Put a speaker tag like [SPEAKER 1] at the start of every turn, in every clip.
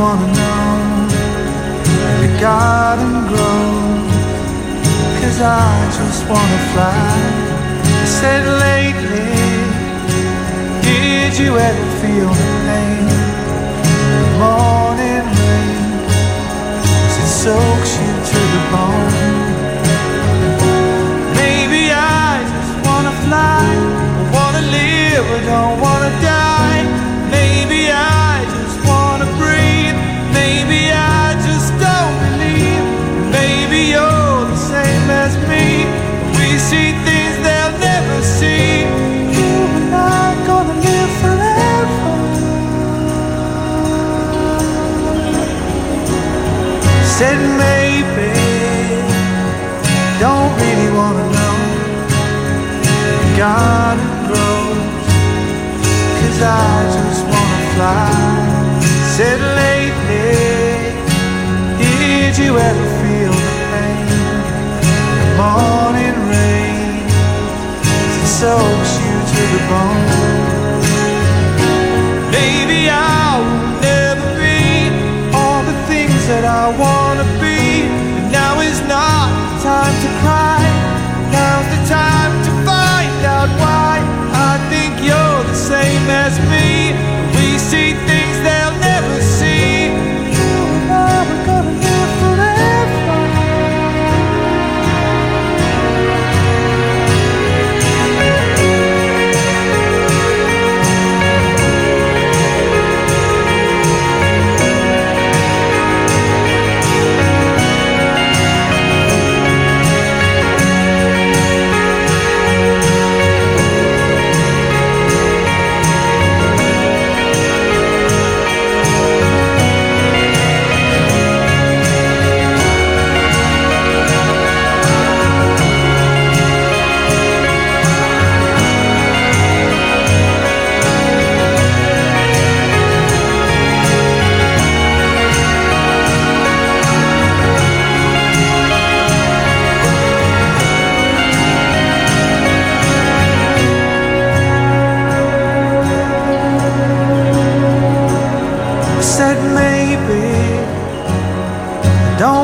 [SPEAKER 1] wanna know your garden grows. Cause I just wanna fly. I said lately, did you ever feel the pain? The morning rain, it soaks you to the bone. Said maybe, don't really wanna know. Garden grows, cause I just wanna fly. Said lately, did you ever feel the pain? The morning rain, soaks you to the bone. Maybe I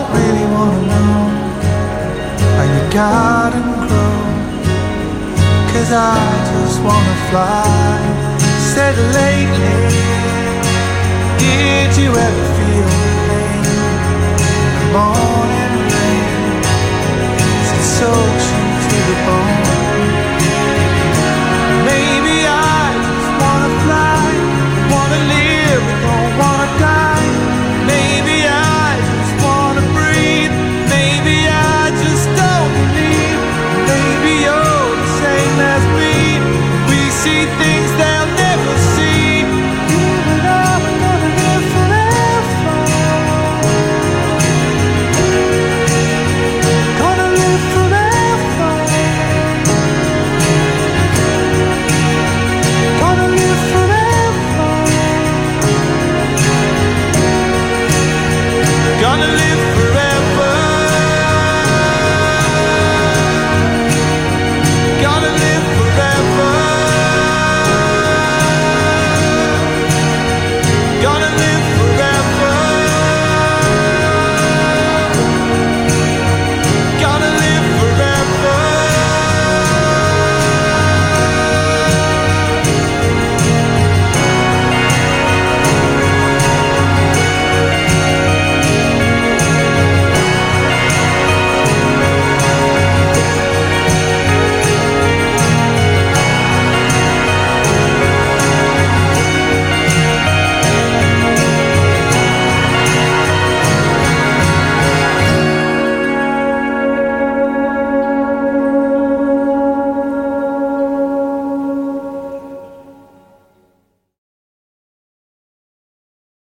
[SPEAKER 1] don't really wanna know How your garden grows Cause I just wanna fly Said lately Did you ever feel the pain The morning rain? Still a you to the bone.